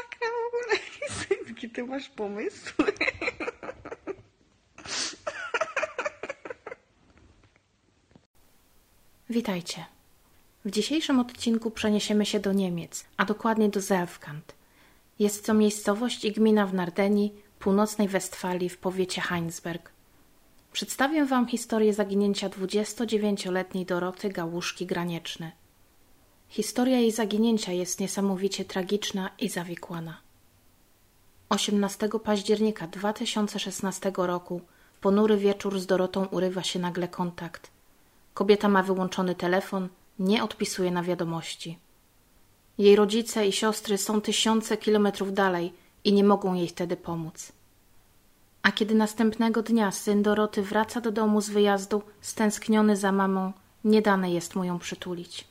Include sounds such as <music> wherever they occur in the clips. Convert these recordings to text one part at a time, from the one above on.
masakra w ogóle. <laughs> Jaki ty masz pomysły? Witajcie. W dzisiejszym odcinku przeniesiemy się do Niemiec, a dokładnie do Zelfkant. Jest to miejscowość i gmina w Nardenii, północnej Westfalii w powiecie Heinsberg. Przedstawię Wam historię zaginięcia 29-letniej Doroty Gałuszki Granieczny. Historia jej zaginięcia jest niesamowicie tragiczna i zawikłana. 18 października 2016 roku ponury wieczór z Dorotą urywa się nagle kontakt. Kobieta ma wyłączony telefon, nie odpisuje na wiadomości. Jej rodzice i siostry są tysiące kilometrów dalej i nie mogą jej wtedy pomóc. A kiedy następnego dnia syn Doroty wraca do domu z wyjazdu, stęskniony za mamą, nie dane jest mu ją przytulić.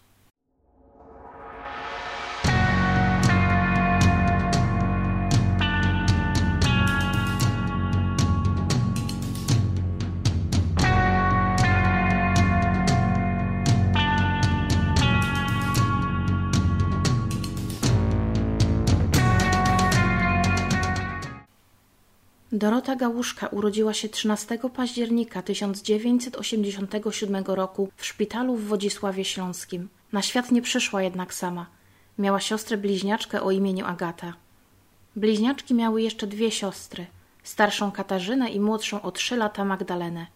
Dorota Gałuszka urodziła się 13 października 1987 roku w szpitalu w Wodzisławie Śląskim. Na świat nie przyszła jednak sama. Miała siostrę bliźniaczkę o imieniu Agata. Bliźniaczki miały jeszcze dwie siostry, starszą Katarzynę i młodszą o trzy lata Magdalenę.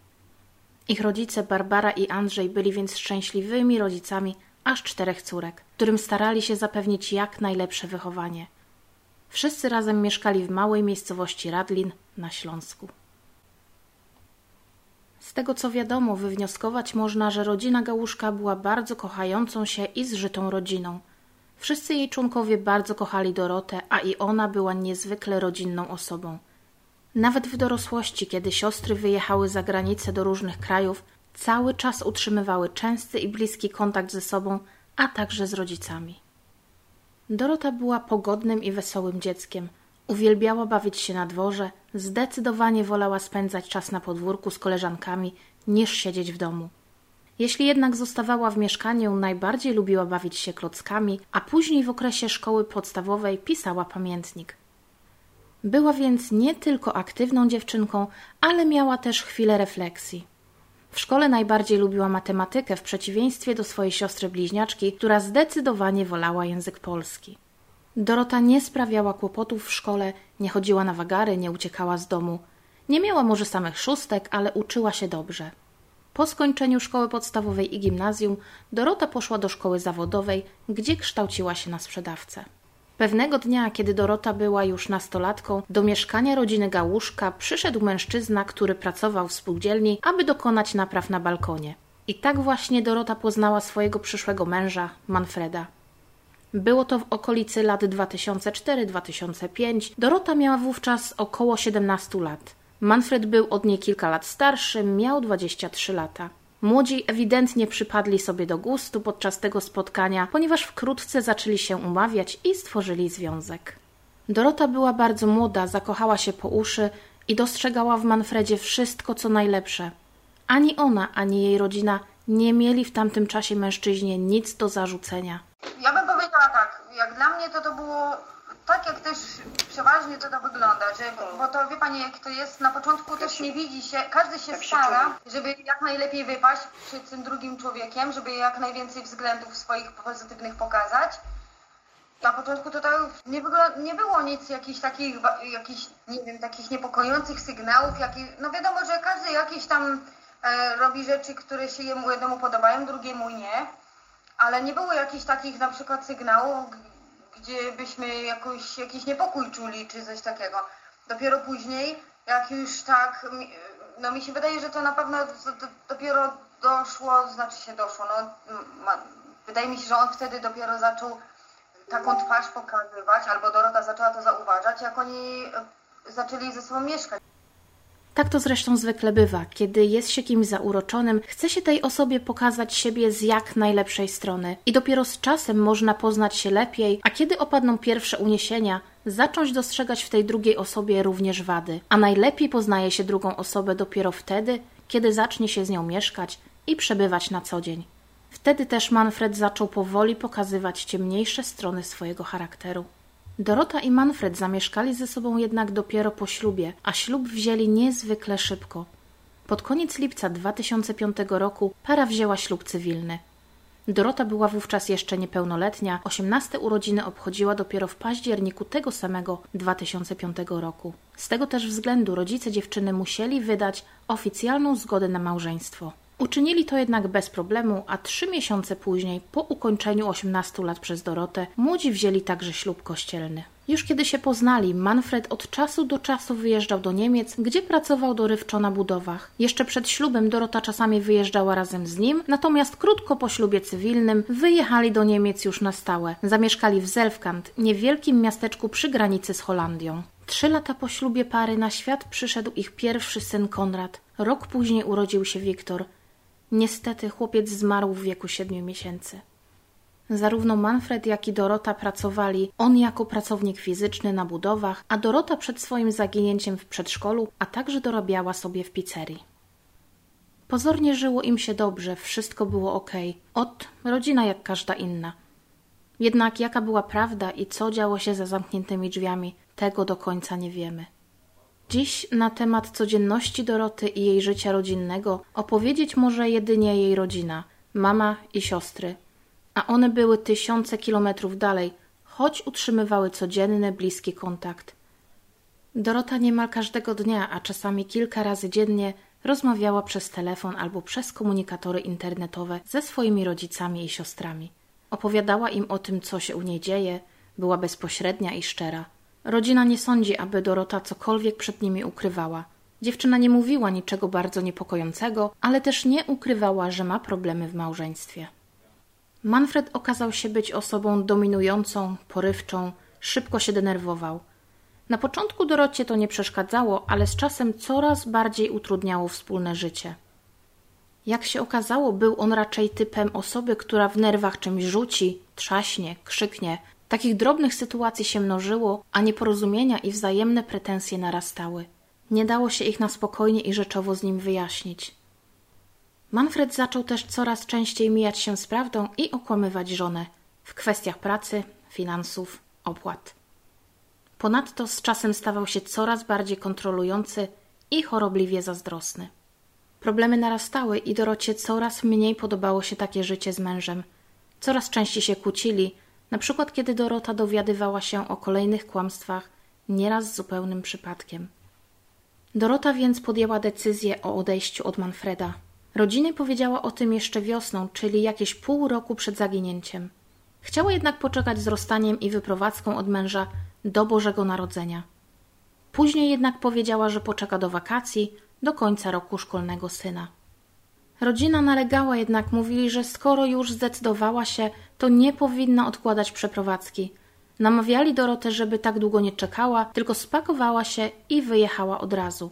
Ich rodzice Barbara i Andrzej byli więc szczęśliwymi rodzicami aż czterech córek, którym starali się zapewnić jak najlepsze wychowanie. Wszyscy razem mieszkali w małej miejscowości Radlin na Śląsku. Z tego co wiadomo, wywnioskować można, że rodzina Gałuszka była bardzo kochającą się i zżytą rodziną. Wszyscy jej członkowie bardzo kochali Dorotę, a i ona była niezwykle rodzinną osobą. Nawet w dorosłości, kiedy siostry wyjechały za granicę do różnych krajów, cały czas utrzymywały częsty i bliski kontakt ze sobą, a także z rodzicami. Dorota była pogodnym i wesołym dzieckiem. Uwielbiała bawić się na dworze, zdecydowanie wolała spędzać czas na podwórku z koleżankami niż siedzieć w domu. Jeśli jednak zostawała w mieszkaniu, najbardziej lubiła bawić się klockami, a później w okresie szkoły podstawowej pisała pamiętnik. Była więc nie tylko aktywną dziewczynką, ale miała też chwilę refleksji. W szkole najbardziej lubiła matematykę w przeciwieństwie do swojej siostry bliźniaczki, która zdecydowanie wolała język polski. Dorota nie sprawiała kłopotów w szkole, nie chodziła na wagary, nie uciekała z domu. Nie miała może samych szóstek, ale uczyła się dobrze. Po skończeniu szkoły podstawowej i gimnazjum Dorota poszła do szkoły zawodowej, gdzie kształciła się na sprzedawcę. Pewnego dnia, kiedy Dorota była już nastolatką, do mieszkania rodziny Gałuszka przyszedł mężczyzna, który pracował w spółdzielni, aby dokonać napraw na balkonie. I tak właśnie Dorota poznała swojego przyszłego męża, Manfreda. Było to w okolicy lat 2004-2005. Dorota miała wówczas około 17 lat. Manfred był od niej kilka lat starszy, miał 23 lata. Młodzi ewidentnie przypadli sobie do gustu podczas tego spotkania, ponieważ wkrótce zaczęli się umawiać i stworzyli związek. Dorota była bardzo młoda, zakochała się po uszy i dostrzegała w Manfredzie wszystko, co najlepsze. Ani ona, ani jej rodzina nie mieli w tamtym czasie mężczyźnie nic do zarzucenia. Ja bym powiedziała tak, jak dla mnie to to było tak jak też przeważnie to, to wygląda, że, bo to wie Pani jak to jest, na początku też nie widzi się, każdy się stara, żeby jak najlepiej wypaść przed tym drugim człowiekiem, żeby jak najwięcej względów swoich pozytywnych pokazać. Na początku to, to nie, nie było nic jakichś takich, jakichś, nie wiem, takich niepokojących sygnałów, jakich, no wiadomo, że każdy jakieś tam e, robi rzeczy, które się jemu jednemu podobają, drugiemu nie, ale nie było jakichś takich na przykład sygnałów, gdzie byśmy jakoś, jakiś niepokój czuli, czy coś takiego. Dopiero później, jak już tak, no mi się wydaje, że to na pewno dopiero doszło, znaczy się doszło, no ma, wydaje mi się, że on wtedy dopiero zaczął taką twarz pokazywać, albo Dorota zaczęła to zauważać, jak oni zaczęli ze sobą mieszkać. Tak to zresztą zwykle bywa. Kiedy jest się kimś zauroczonym, chce się tej osobie pokazać siebie z jak najlepszej strony. I dopiero z czasem można poznać się lepiej, a kiedy opadną pierwsze uniesienia, zacząć dostrzegać w tej drugiej osobie również wady. A najlepiej poznaje się drugą osobę dopiero wtedy, kiedy zacznie się z nią mieszkać i przebywać na co dzień. Wtedy też Manfred zaczął powoli pokazywać ciemniejsze strony swojego charakteru. Dorota i Manfred zamieszkali ze sobą jednak dopiero po ślubie, a ślub wzięli niezwykle szybko. Pod koniec lipca 2005 roku para wzięła ślub cywilny. Dorota była wówczas jeszcze niepełnoletnia, 18 urodziny obchodziła dopiero w październiku tego samego 2005 roku. Z tego też względu rodzice dziewczyny musieli wydać oficjalną zgodę na małżeństwo. Uczynili to jednak bez problemu, a trzy miesiące później, po ukończeniu 18 lat przez Dorotę, młodzi wzięli także ślub kościelny. Już kiedy się poznali, Manfred od czasu do czasu wyjeżdżał do Niemiec, gdzie pracował dorywczo na budowach. Jeszcze przed ślubem Dorota czasami wyjeżdżała razem z nim, natomiast krótko po ślubie cywilnym wyjechali do Niemiec już na stałe. Zamieszkali w Zelfkant, niewielkim miasteczku przy granicy z Holandią. Trzy lata po ślubie pary na świat przyszedł ich pierwszy syn Konrad. Rok później urodził się Wiktor. Niestety chłopiec zmarł w wieku siedmiu miesięcy. Zarówno Manfred, jak i Dorota pracowali, on jako pracownik fizyczny na budowach, a Dorota przed swoim zaginięciem w przedszkolu, a także dorabiała sobie w pizzerii. Pozornie żyło im się dobrze, wszystko było ok. Od rodzina jak każda inna. Jednak jaka była prawda i co działo się za zamkniętymi drzwiami, tego do końca nie wiemy. Dziś na temat codzienności Doroty i jej życia rodzinnego opowiedzieć może jedynie jej rodzina, mama i siostry, a one były tysiące kilometrów dalej, choć utrzymywały codzienny, bliski kontakt. Dorota niemal każdego dnia, a czasami kilka razy dziennie rozmawiała przez telefon albo przez komunikatory internetowe ze swoimi rodzicami i siostrami. Opowiadała im o tym, co się u niej dzieje, była bezpośrednia i szczera. Rodzina nie sądzi, aby Dorota cokolwiek przed nimi ukrywała. Dziewczyna nie mówiła niczego bardzo niepokojącego, ale też nie ukrywała, że ma problemy w małżeństwie. Manfred okazał się być osobą dominującą, porywczą, szybko się denerwował. Na początku Dorocie to nie przeszkadzało, ale z czasem coraz bardziej utrudniało wspólne życie. Jak się okazało, był on raczej typem osoby, która w nerwach czymś rzuci, trzaśnie, krzyknie. Takich drobnych sytuacji się mnożyło, a nieporozumienia i wzajemne pretensje narastały. Nie dało się ich na spokojnie i rzeczowo z nim wyjaśnić. Manfred zaczął też coraz częściej mijać się z prawdą i okłamywać żonę w kwestiach pracy, finansów, opłat. Ponadto z czasem stawał się coraz bardziej kontrolujący i chorobliwie zazdrosny. Problemy narastały i Dorocie coraz mniej podobało się takie życie z mężem. Coraz częściej się kłócili, na przykład kiedy Dorota dowiadywała się o kolejnych kłamstwach, nieraz zupełnym przypadkiem. Dorota więc podjęła decyzję o odejściu od Manfreda. Rodziny powiedziała o tym jeszcze wiosną, czyli jakieś pół roku przed zaginięciem. Chciała jednak poczekać z rozstaniem i wyprowadzką od męża do Bożego Narodzenia. Później jednak powiedziała, że poczeka do wakacji, do końca roku szkolnego syna. Rodzina nalegała, jednak mówili, że skoro już zdecydowała się, to nie powinna odkładać przeprowadzki. Namawiali Dorotę, żeby tak długo nie czekała, tylko spakowała się i wyjechała od razu.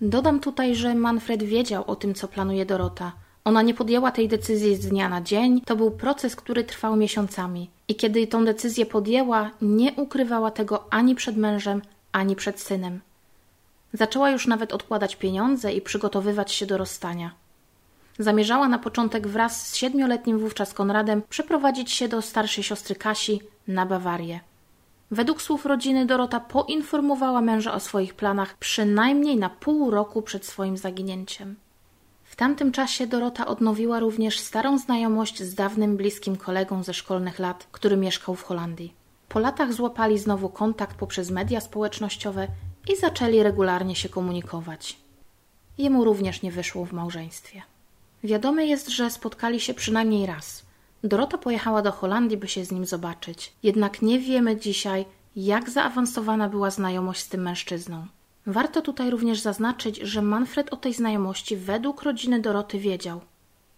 Dodam tutaj, że Manfred wiedział o tym, co planuje Dorota. Ona nie podjęła tej decyzji z dnia na dzień, to był proces, który trwał miesiącami. I kiedy tą decyzję podjęła, nie ukrywała tego ani przed mężem, ani przed synem. Zaczęła już nawet odkładać pieniądze i przygotowywać się do rozstania. Zamierzała na początek wraz z siedmioletnim wówczas Konradem przeprowadzić się do starszej siostry Kasi na Bawarię. Według słów rodziny Dorota poinformowała męża o swoich planach przynajmniej na pół roku przed swoim zaginięciem. W tamtym czasie Dorota odnowiła również starą znajomość z dawnym bliskim kolegą ze szkolnych lat, który mieszkał w Holandii. Po latach złapali znowu kontakt poprzez media społecznościowe i zaczęli regularnie się komunikować. Jemu również nie wyszło w małżeństwie. Wiadome jest, że spotkali się przynajmniej raz – Dorota pojechała do Holandii, by się z nim zobaczyć. Jednak nie wiemy dzisiaj, jak zaawansowana była znajomość z tym mężczyzną. Warto tutaj również zaznaczyć, że Manfred o tej znajomości według rodziny Doroty wiedział.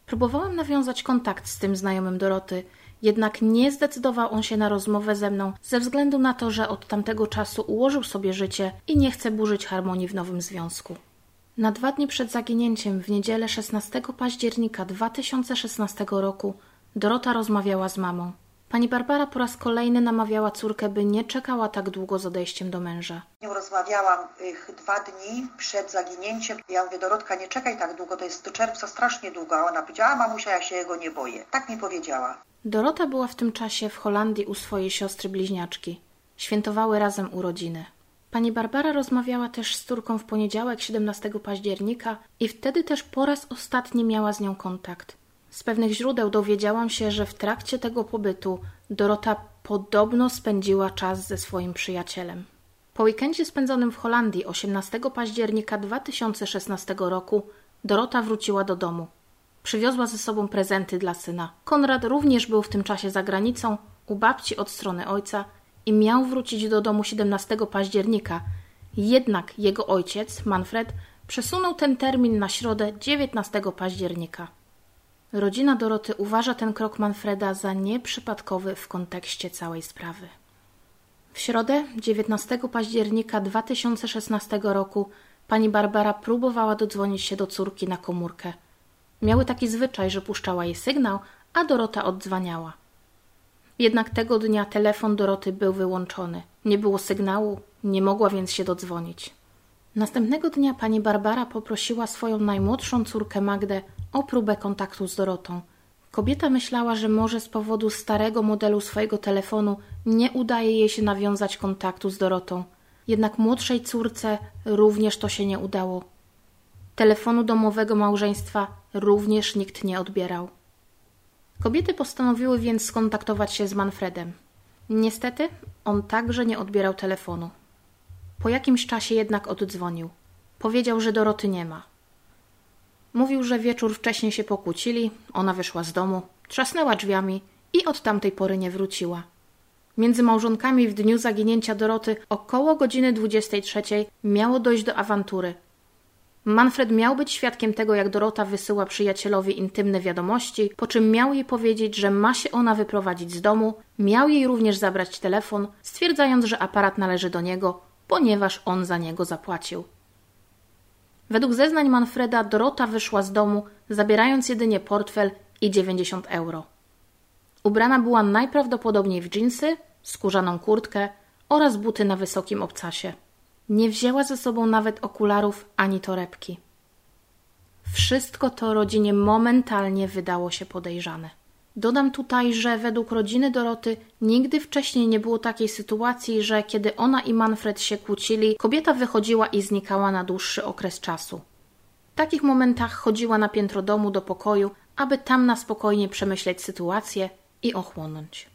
Próbowałam nawiązać kontakt z tym znajomym Doroty, jednak nie zdecydował on się na rozmowę ze mną ze względu na to, że od tamtego czasu ułożył sobie życie i nie chce burzyć harmonii w nowym związku. Na dwa dni przed zaginięciem, w niedzielę 16 października 2016 roku, Dorota rozmawiała z mamą. Pani Barbara po raz kolejny namawiała córkę, by nie czekała tak długo z odejściem do męża. Rozmawiałam ich dwa dni przed zaginięciem. Ja mówię, Dorotka, nie czekaj tak długo, to jest do czerwca strasznie długo. A ona powiedziała, mamusia, ja się jego nie boję. Tak mi powiedziała. Dorota była w tym czasie w Holandii u swojej siostry bliźniaczki. Świętowały razem urodziny. Pani Barbara rozmawiała też z córką w poniedziałek 17 października i wtedy też po raz ostatni miała z nią kontakt. Z pewnych źródeł dowiedziałam się, że w trakcie tego pobytu Dorota podobno spędziła czas ze swoim przyjacielem. Po weekendzie spędzonym w Holandii 18 października 2016 roku Dorota wróciła do domu. Przywiozła ze sobą prezenty dla syna. Konrad również był w tym czasie za granicą, u babci od strony ojca i miał wrócić do domu 17 października. Jednak jego ojciec, Manfred, przesunął ten termin na środę 19 października. Rodzina Doroty uważa ten krok Manfreda za nieprzypadkowy w kontekście całej sprawy. W środę 19 października 2016 roku pani Barbara próbowała dodzwonić się do córki na komórkę. Miały taki zwyczaj, że puszczała jej sygnał, a Dorota oddzwaniała. Jednak tego dnia telefon Doroty był wyłączony. Nie było sygnału, nie mogła więc się dodzwonić. Następnego dnia pani Barbara poprosiła swoją najmłodszą córkę Magdę o próbę kontaktu z Dorotą. Kobieta myślała, że może z powodu starego modelu swojego telefonu nie udaje jej się nawiązać kontaktu z Dorotą. Jednak młodszej córce również to się nie udało. Telefonu domowego małżeństwa również nikt nie odbierał. Kobiety postanowiły więc skontaktować się z Manfredem. Niestety, on także nie odbierał telefonu. Po jakimś czasie jednak oddzwonił. Powiedział, że Doroty nie ma. Mówił, że wieczór wcześniej się pokłócili, ona wyszła z domu, trzasnęła drzwiami i od tamtej pory nie wróciła. Między małżonkami w dniu zaginięcia Doroty około godziny 23 miało dojść do awantury. Manfred miał być świadkiem tego, jak Dorota wysyła przyjacielowi intymne wiadomości, po czym miał jej powiedzieć, że ma się ona wyprowadzić z domu, miał jej również zabrać telefon, stwierdzając, że aparat należy do niego, ponieważ on za niego zapłacił. Według zeznań Manfreda Dorota wyszła z domu, zabierając jedynie portfel i 90 euro. Ubrana była najprawdopodobniej w dżinsy, skórzaną kurtkę oraz buty na wysokim obcasie. Nie wzięła ze sobą nawet okularów ani torebki. Wszystko to rodzinie momentalnie wydało się podejrzane. Dodam tutaj, że według rodziny Doroty nigdy wcześniej nie było takiej sytuacji, że kiedy ona i Manfred się kłócili, kobieta wychodziła i znikała na dłuższy okres czasu. W takich momentach chodziła na piętro domu do pokoju, aby tam na spokojnie przemyśleć sytuację i ochłonąć.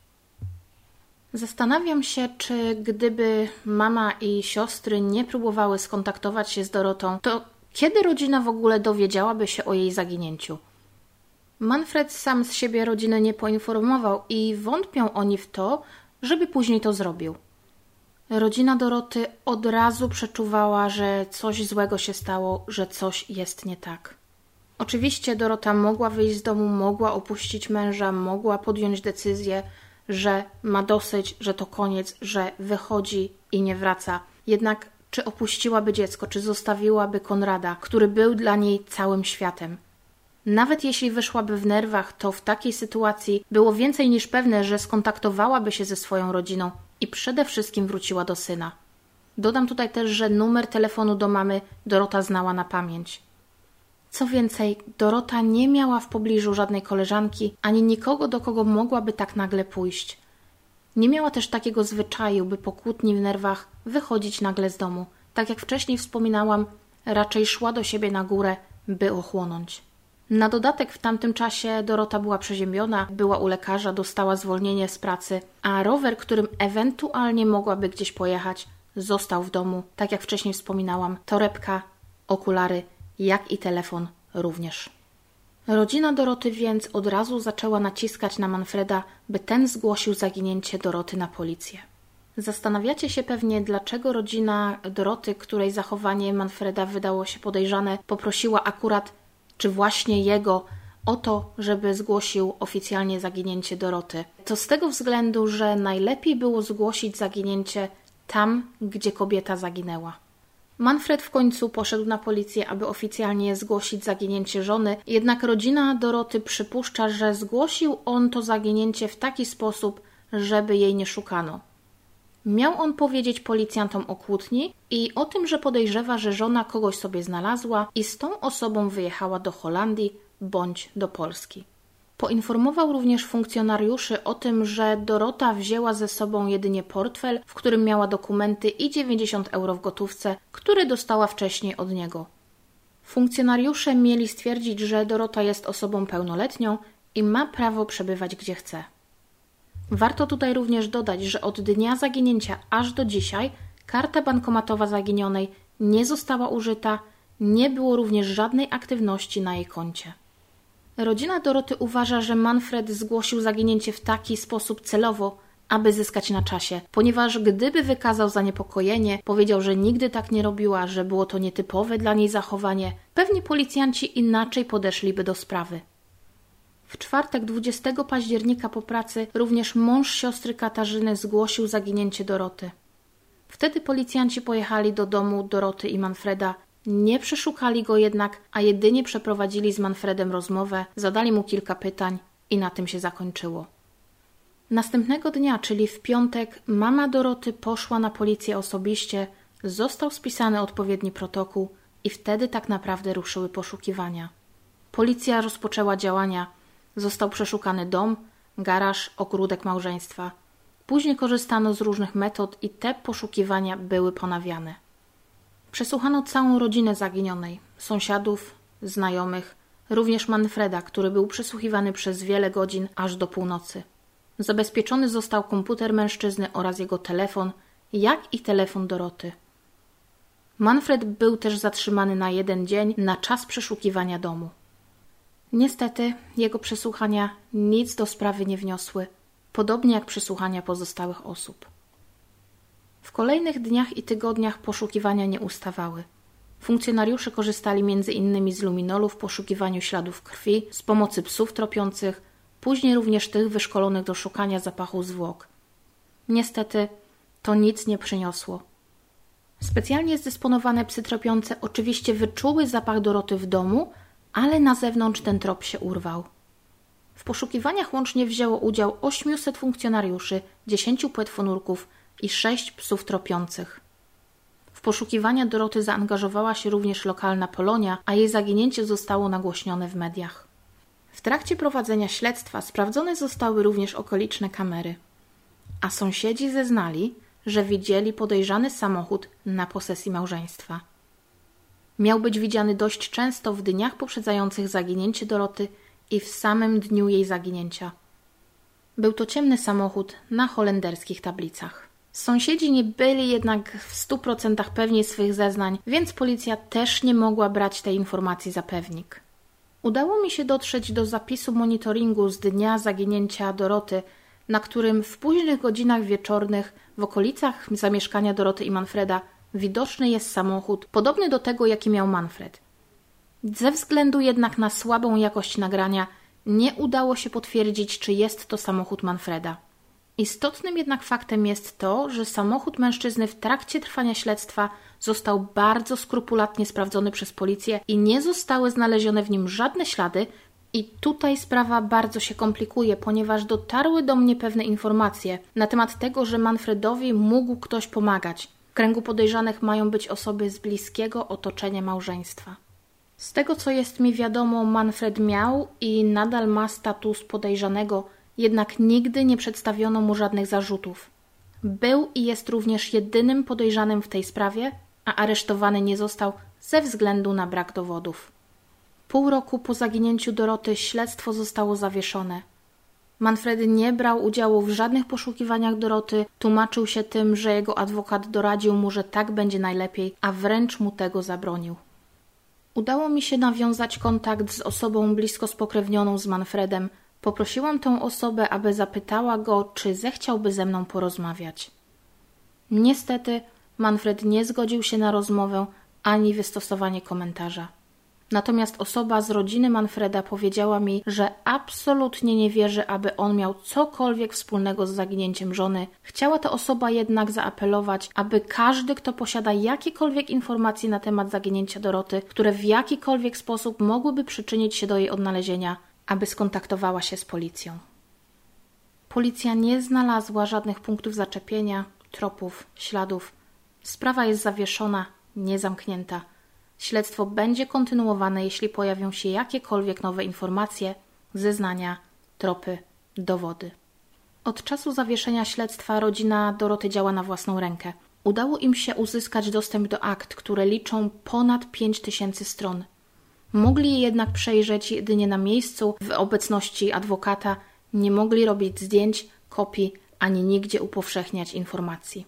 Zastanawiam się, czy gdyby mama i siostry nie próbowały skontaktować się z Dorotą, to kiedy rodzina w ogóle dowiedziałaby się o jej zaginięciu? Manfred sam z siebie rodziny nie poinformował i wątpią oni w to, żeby później to zrobił. Rodzina Doroty od razu przeczuwała, że coś złego się stało, że coś jest nie tak. Oczywiście Dorota mogła wyjść z domu, mogła opuścić męża, mogła podjąć decyzję, że ma dosyć, że to koniec, że wychodzi i nie wraca. Jednak czy opuściłaby dziecko, czy zostawiłaby Konrada, który był dla niej całym światem? Nawet jeśli wyszłaby w nerwach, to w takiej sytuacji było więcej niż pewne, że skontaktowałaby się ze swoją rodziną i przede wszystkim wróciła do syna. Dodam tutaj też, że numer telefonu do mamy Dorota znała na pamięć. Co więcej, Dorota nie miała w pobliżu żadnej koleżanki ani nikogo, do kogo mogłaby tak nagle pójść. Nie miała też takiego zwyczaju, by po kłótni w nerwach wychodzić nagle z domu. Tak jak wcześniej wspominałam, raczej szła do siebie na górę, by ochłonąć. Na dodatek w tamtym czasie Dorota była przeziębiona, była u lekarza, dostała zwolnienie z pracy, a rower, którym ewentualnie mogłaby gdzieś pojechać, został w domu. Tak jak wcześniej wspominałam, torebka, okulary, jak i telefon również. Rodzina Doroty więc od razu zaczęła naciskać na Manfreda, by ten zgłosił zaginięcie Doroty na policję. Zastanawiacie się pewnie, dlaczego rodzina Doroty, której zachowanie Manfreda wydało się podejrzane, poprosiła akurat czy właśnie jego o to, żeby zgłosił oficjalnie zaginięcie Doroty. To z tego względu, że najlepiej było zgłosić zaginięcie tam, gdzie kobieta zaginęła. Manfred w końcu poszedł na policję, aby oficjalnie zgłosić zaginięcie żony, jednak rodzina Doroty przypuszcza, że zgłosił on to zaginięcie w taki sposób, żeby jej nie szukano. Miał on powiedzieć policjantom o kłótni i o tym, że podejrzewa, że żona kogoś sobie znalazła i z tą osobą wyjechała do Holandii bądź do Polski. Poinformował również funkcjonariuszy o tym, że Dorota wzięła ze sobą jedynie portfel, w którym miała dokumenty i 90 euro w gotówce, które dostała wcześniej od niego. Funkcjonariusze mieli stwierdzić, że Dorota jest osobą pełnoletnią i ma prawo przebywać gdzie chce. Warto tutaj również dodać, że od dnia zaginięcia aż do dzisiaj karta bankomatowa zaginionej nie została użyta, nie było również żadnej aktywności na jej koncie. Rodzina Doroty uważa, że Manfred zgłosił zaginięcie w taki sposób celowo, aby zyskać na czasie, ponieważ gdyby wykazał zaniepokojenie, powiedział, że nigdy tak nie robiła, że było to nietypowe dla niej zachowanie, pewnie policjanci inaczej podeszliby do sprawy. W czwartek 20 października po pracy również mąż siostry Katarzyny zgłosił zaginięcie Doroty. Wtedy policjanci pojechali do domu Doroty i Manfreda. Nie przeszukali go jednak, a jedynie przeprowadzili z Manfredem rozmowę, zadali mu kilka pytań i na tym się zakończyło. Następnego dnia, czyli w piątek, mama Doroty poszła na policję osobiście, został spisany odpowiedni protokół i wtedy tak naprawdę ruszyły poszukiwania. Policja rozpoczęła działania. Został przeszukany dom, garaż, ogródek małżeństwa. Później korzystano z różnych metod i te poszukiwania były ponawiane. Przesłuchano całą rodzinę zaginionej, sąsiadów, znajomych, również Manfreda, który był przesłuchiwany przez wiele godzin aż do północy. Zabezpieczony został komputer mężczyzny oraz jego telefon, jak i telefon Doroty. Manfred był też zatrzymany na jeden dzień na czas przeszukiwania domu. Niestety jego przesłuchania nic do sprawy nie wniosły, podobnie jak przesłuchania pozostałych osób. W kolejnych dniach i tygodniach poszukiwania nie ustawały. Funkcjonariusze korzystali innymi z luminolu w poszukiwaniu śladów krwi, z pomocy psów tropiących, później również tych wyszkolonych do szukania zapachu zwłok. Niestety to nic nie przyniosło. Specjalnie zdysponowane psy tropiące oczywiście wyczuły zapach Doroty w domu, ale na zewnątrz ten trop się urwał. W poszukiwaniach łącznie wzięło udział 800 funkcjonariuszy, 10 płetwonurków i 6 psów tropiących. W poszukiwania Doroty zaangażowała się również lokalna Polonia, a jej zaginięcie zostało nagłośnione w mediach. W trakcie prowadzenia śledztwa sprawdzone zostały również okoliczne kamery, a sąsiedzi zeznali, że widzieli podejrzany samochód na posesji małżeństwa. Miał być widziany dość często w dniach poprzedzających zaginięcie Doroty i w samym dniu jej zaginięcia. Był to ciemny samochód na holenderskich tablicach. Sąsiedzi nie byli jednak w stu procentach pewni swych zeznań, więc policja też nie mogła brać tej informacji za pewnik. Udało mi się dotrzeć do zapisu monitoringu z dnia zaginięcia Doroty, na którym w późnych godzinach wieczornych w okolicach zamieszkania Doroty i Manfreda widoczny jest samochód podobny do tego, jaki miał Manfred. Ze względu jednak na słabą jakość nagrania nie udało się potwierdzić, czy jest to samochód Manfreda. Istotnym jednak faktem jest to, że samochód mężczyzny w trakcie trwania śledztwa został bardzo skrupulatnie sprawdzony przez policję i nie zostały znalezione w nim żadne ślady. I tutaj sprawa bardzo się komplikuje, ponieważ dotarły do mnie pewne informacje na temat tego, że Manfredowi mógł ktoś pomagać. W kręgu podejrzanych mają być osoby z bliskiego otoczenia małżeństwa. Z tego co jest mi wiadomo, Manfred miał i nadal ma status podejrzanego, jednak nigdy nie przedstawiono mu żadnych zarzutów. Był i jest również jedynym podejrzanym w tej sprawie, a aresztowany nie został ze względu na brak dowodów. Pół roku po zaginięciu Doroty śledztwo zostało zawieszone. Manfred nie brał udziału w żadnych poszukiwaniach Doroty, tłumaczył się tym, że jego adwokat doradził mu, że tak będzie najlepiej, a wręcz mu tego zabronił. Udało mi się nawiązać kontakt z osobą blisko spokrewnioną z Manfredem. Poprosiłam tę osobę, aby zapytała go, czy zechciałby ze mną porozmawiać. Niestety, Manfred nie zgodził się na rozmowę ani wystosowanie komentarza. Natomiast osoba z rodziny Manfreda powiedziała mi, że absolutnie nie wierzy, aby on miał cokolwiek wspólnego z zaginięciem żony. Chciała ta osoba jednak zaapelować, aby każdy, kto posiada jakiekolwiek informacje na temat zaginięcia Doroty, które w jakikolwiek sposób mogłyby przyczynić się do jej odnalezienia, aby skontaktowała się z policją. Policja nie znalazła żadnych punktów zaczepienia, tropów, śladów. Sprawa jest zawieszona, nie zamknięta. Śledztwo będzie kontynuowane, jeśli pojawią się jakiekolwiek nowe informacje, zeznania tropy, dowody. Od czasu zawieszenia śledztwa rodzina Doroty działa na własną rękę. Udało im się uzyskać dostęp do akt, które liczą ponad 5 tysięcy stron. Mogli je jednak przejrzeć jedynie na miejscu, w obecności adwokata, nie mogli robić zdjęć, kopii ani nigdzie upowszechniać informacji.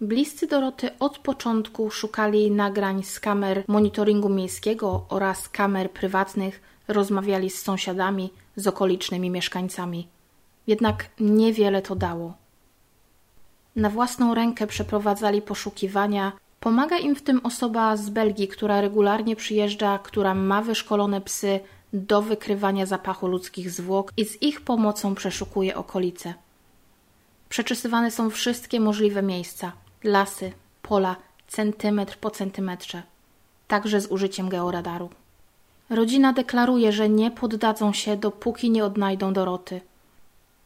Bliscy Doroty od początku szukali nagrań z kamer monitoringu miejskiego oraz kamer prywatnych, rozmawiali z sąsiadami, z okolicznymi mieszkańcami. Jednak niewiele to dało. Na własną rękę przeprowadzali poszukiwania. Pomaga im w tym osoba z Belgii, która regularnie przyjeżdża, która ma wyszkolone psy do wykrywania zapachu ludzkich zwłok i z ich pomocą przeszukuje okolice. Przeczesywane są wszystkie możliwe miejsca lasy, pola, centymetr po centymetrze, także z użyciem georadaru. Rodzina deklaruje, że nie poddadzą się, dopóki nie odnajdą Doroty.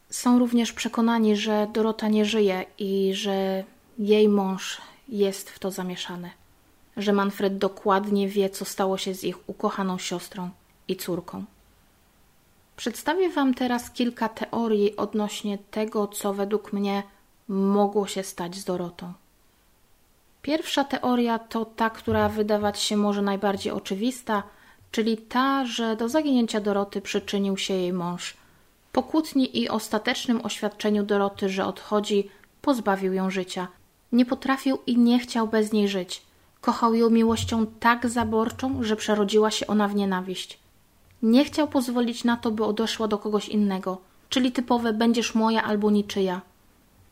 Są również przekonani, że Dorota nie żyje i że jej mąż jest w to zamieszany, że Manfred dokładnie wie, co stało się z ich ukochaną siostrą i córką. Przedstawię Wam teraz kilka teorii odnośnie tego, co według mnie mogło się stać z Dorotą. Pierwsza teoria to ta, która wydawać się może najbardziej oczywista, czyli ta, że do zaginięcia Doroty przyczynił się jej mąż. Po kłótni i ostatecznym oświadczeniu Doroty, że odchodzi, pozbawił ją życia. Nie potrafił i nie chciał bez niej żyć. Kochał ją miłością tak zaborczą, że przerodziła się ona w nienawiść. Nie chciał pozwolić na to, by odeszła do kogoś innego, czyli typowe będziesz moja albo niczyja.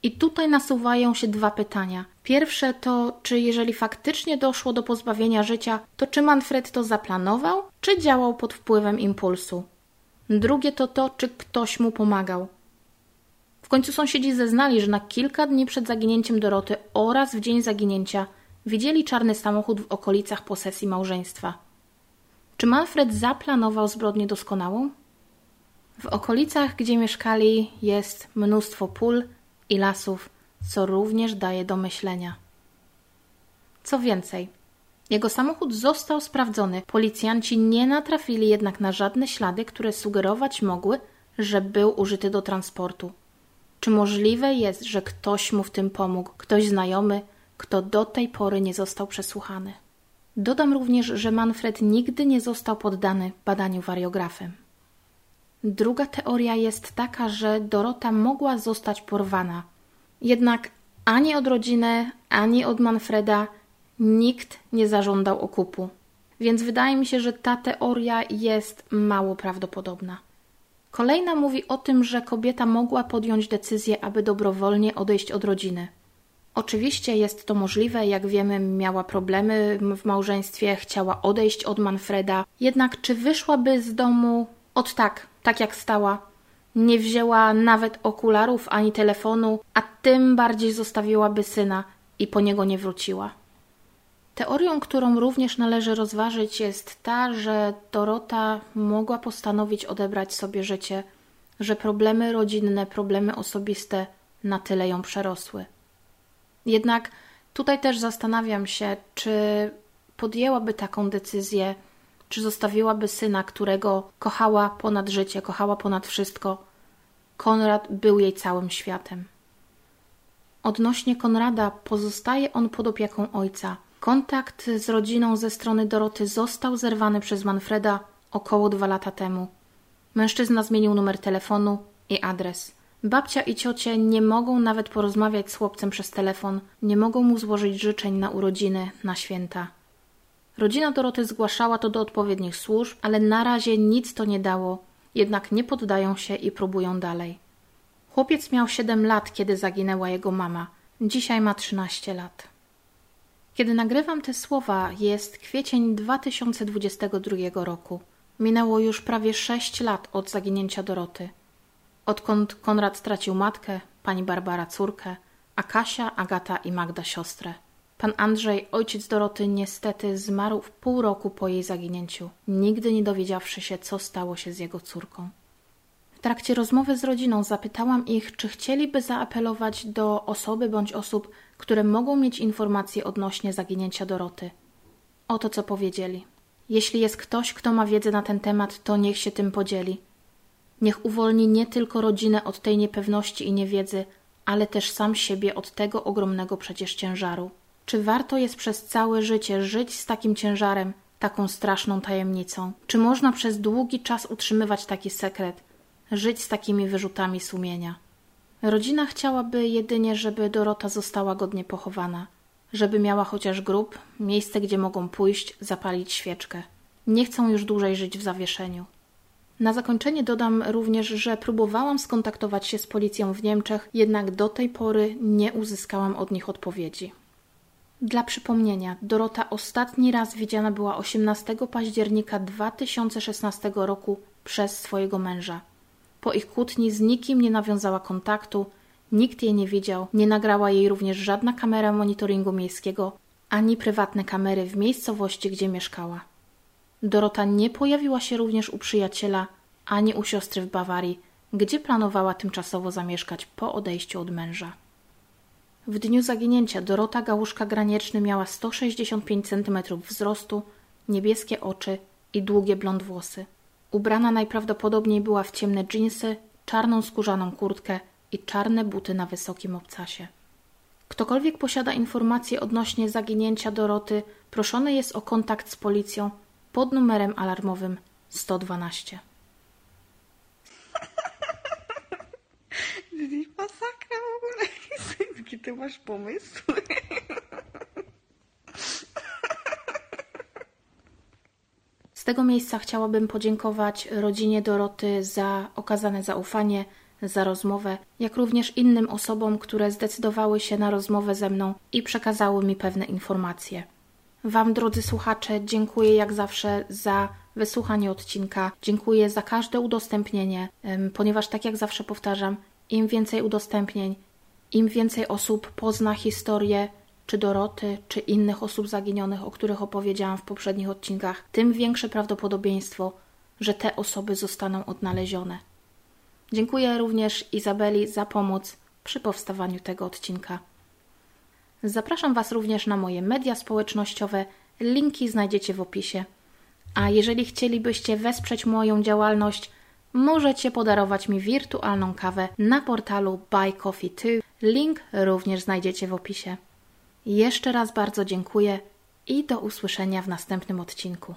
I tutaj nasuwają się dwa pytania. Pierwsze to, czy jeżeli faktycznie doszło do pozbawienia życia, to czy Manfred to zaplanował, czy działał pod wpływem impulsu? Drugie to to, czy ktoś mu pomagał. Końcu sąsiedzi zeznali, że na kilka dni przed zaginięciem Doroty oraz w dzień zaginięcia widzieli czarny samochód w okolicach posesji małżeństwa. Czy Manfred zaplanował zbrodnię doskonałą? W okolicach, gdzie mieszkali, jest mnóstwo pól i lasów, co również daje do myślenia. Co więcej, jego samochód został sprawdzony. Policjanci nie natrafili jednak na żadne ślady, które sugerować mogły, że był użyty do transportu. Czy możliwe jest, że ktoś mu w tym pomógł, ktoś znajomy, kto do tej pory nie został przesłuchany? Dodam również, że Manfred nigdy nie został poddany badaniu wariografem. Druga teoria jest taka, że Dorota mogła zostać porwana. Jednak ani od rodziny, ani od Manfreda nikt nie zażądał okupu. Więc wydaje mi się, że ta teoria jest mało prawdopodobna. Kolejna mówi o tym, że kobieta mogła podjąć decyzję, aby dobrowolnie odejść od rodziny. Oczywiście jest to możliwe, jak wiemy, miała problemy w małżeństwie, chciała odejść od Manfreda, jednak czy wyszłaby z domu od tak, tak jak stała, nie wzięła nawet okularów ani telefonu, a tym bardziej zostawiłaby syna i po niego nie wróciła. Teorią, którą również należy rozważyć, jest ta, że Dorota mogła postanowić odebrać sobie życie, że problemy rodzinne, problemy osobiste na tyle ją przerosły. Jednak tutaj też zastanawiam się, czy podjęłaby taką decyzję, czy zostawiłaby syna, którego kochała ponad życie, kochała ponad wszystko. Konrad był jej całym światem. Odnośnie Konrada pozostaje on pod opieką ojca. Kontakt z rodziną ze strony Doroty został zerwany przez Manfreda około dwa lata temu. Mężczyzna zmienił numer telefonu i adres. Babcia i ciocie nie mogą nawet porozmawiać z chłopcem przez telefon, nie mogą mu złożyć życzeń na urodziny, na święta. Rodzina Doroty zgłaszała to do odpowiednich służb, ale na razie nic to nie dało, jednak nie poddają się i próbują dalej. Chłopiec miał 7 lat, kiedy zaginęła jego mama. Dzisiaj ma 13 lat. Kiedy nagrywam te słowa, jest kwiecień 2022 roku. Minęło już prawie 6 lat od zaginięcia Doroty. Odkąd Konrad stracił matkę, pani Barbara córkę, a Kasia, Agata i Magda siostrę. Pan Andrzej, ojciec Doroty, niestety zmarł w pół roku po jej zaginięciu, nigdy nie dowiedziawszy się, co stało się z jego córką. W trakcie rozmowy z rodziną zapytałam ich, czy chcieliby zaapelować do osoby bądź osób, które mogą mieć informacje odnośnie zaginięcia Doroty. Oto co powiedzieli. Jeśli jest ktoś, kto ma wiedzę na ten temat, to niech się tym podzieli. Niech uwolni nie tylko rodzinę od tej niepewności i niewiedzy, ale też sam siebie od tego ogromnego przecież ciężaru. Czy warto jest przez całe życie żyć z takim ciężarem, taką straszną tajemnicą? Czy można przez długi czas utrzymywać taki sekret, żyć z takimi wyrzutami sumienia? Rodzina chciałaby jedynie, żeby Dorota została godnie pochowana, żeby miała chociaż grób, miejsce, gdzie mogą pójść, zapalić świeczkę. Nie chcą już dłużej żyć w zawieszeniu. Na zakończenie dodam również, że próbowałam skontaktować się z policją w Niemczech, jednak do tej pory nie uzyskałam od nich odpowiedzi. Dla przypomnienia, Dorota ostatni raz widziana była 18 października 2016 roku przez swojego męża. Po ich kłótni z nikim nie nawiązała kontaktu, nikt jej nie widział, nie nagrała jej również żadna kamera monitoringu miejskiego, ani prywatne kamery w miejscowości, gdzie mieszkała. Dorota nie pojawiła się również u przyjaciela ani u siostry w Bawarii, gdzie planowała tymczasowo zamieszkać po odejściu od męża. W dniu zaginięcia Dorota Gałuszka-Granieczny miała 165 cm wzrostu, niebieskie oczy i długie blond włosy. Ubrana najprawdopodobniej była w ciemne dżinsy, czarną skórzaną kurtkę i czarne buty na wysokim obcasie. Ktokolwiek posiada informacje odnośnie zaginięcia Doroty, proszony jest o kontakt z policją pod numerem alarmowym 112. Jesteś <laughs> masakra w ogóle. <laughs> Jaki ty masz pomysły? <laughs> Z tego miejsca chciałabym podziękować rodzinie Doroty za okazane zaufanie, za rozmowę, jak również innym osobom, które zdecydowały się na rozmowę ze mną i przekazały mi pewne informacje. Wam, drodzy słuchacze, dziękuję jak zawsze za wysłuchanie odcinka. Dziękuję za każde udostępnienie, ponieważ, tak jak zawsze powtarzam, im więcej udostępnień, im więcej osób pozna historię czy Doroty, czy innych osób zaginionych, o których opowiedziałam w poprzednich odcinkach, tym większe prawdopodobieństwo, że te osoby zostaną odnalezione. Dziękuję również Izabeli za pomoc przy powstawaniu tego odcinka. Zapraszam Was również na moje media społecznościowe. Linki znajdziecie w opisie. A jeżeli chcielibyście wesprzeć moją działalność, możecie podarować mi wirtualną kawę na portalu Buy Coffee 2. Link również znajdziecie w opisie. Jeszcze raz bardzo dziękuję i do usłyszenia w następnym odcinku.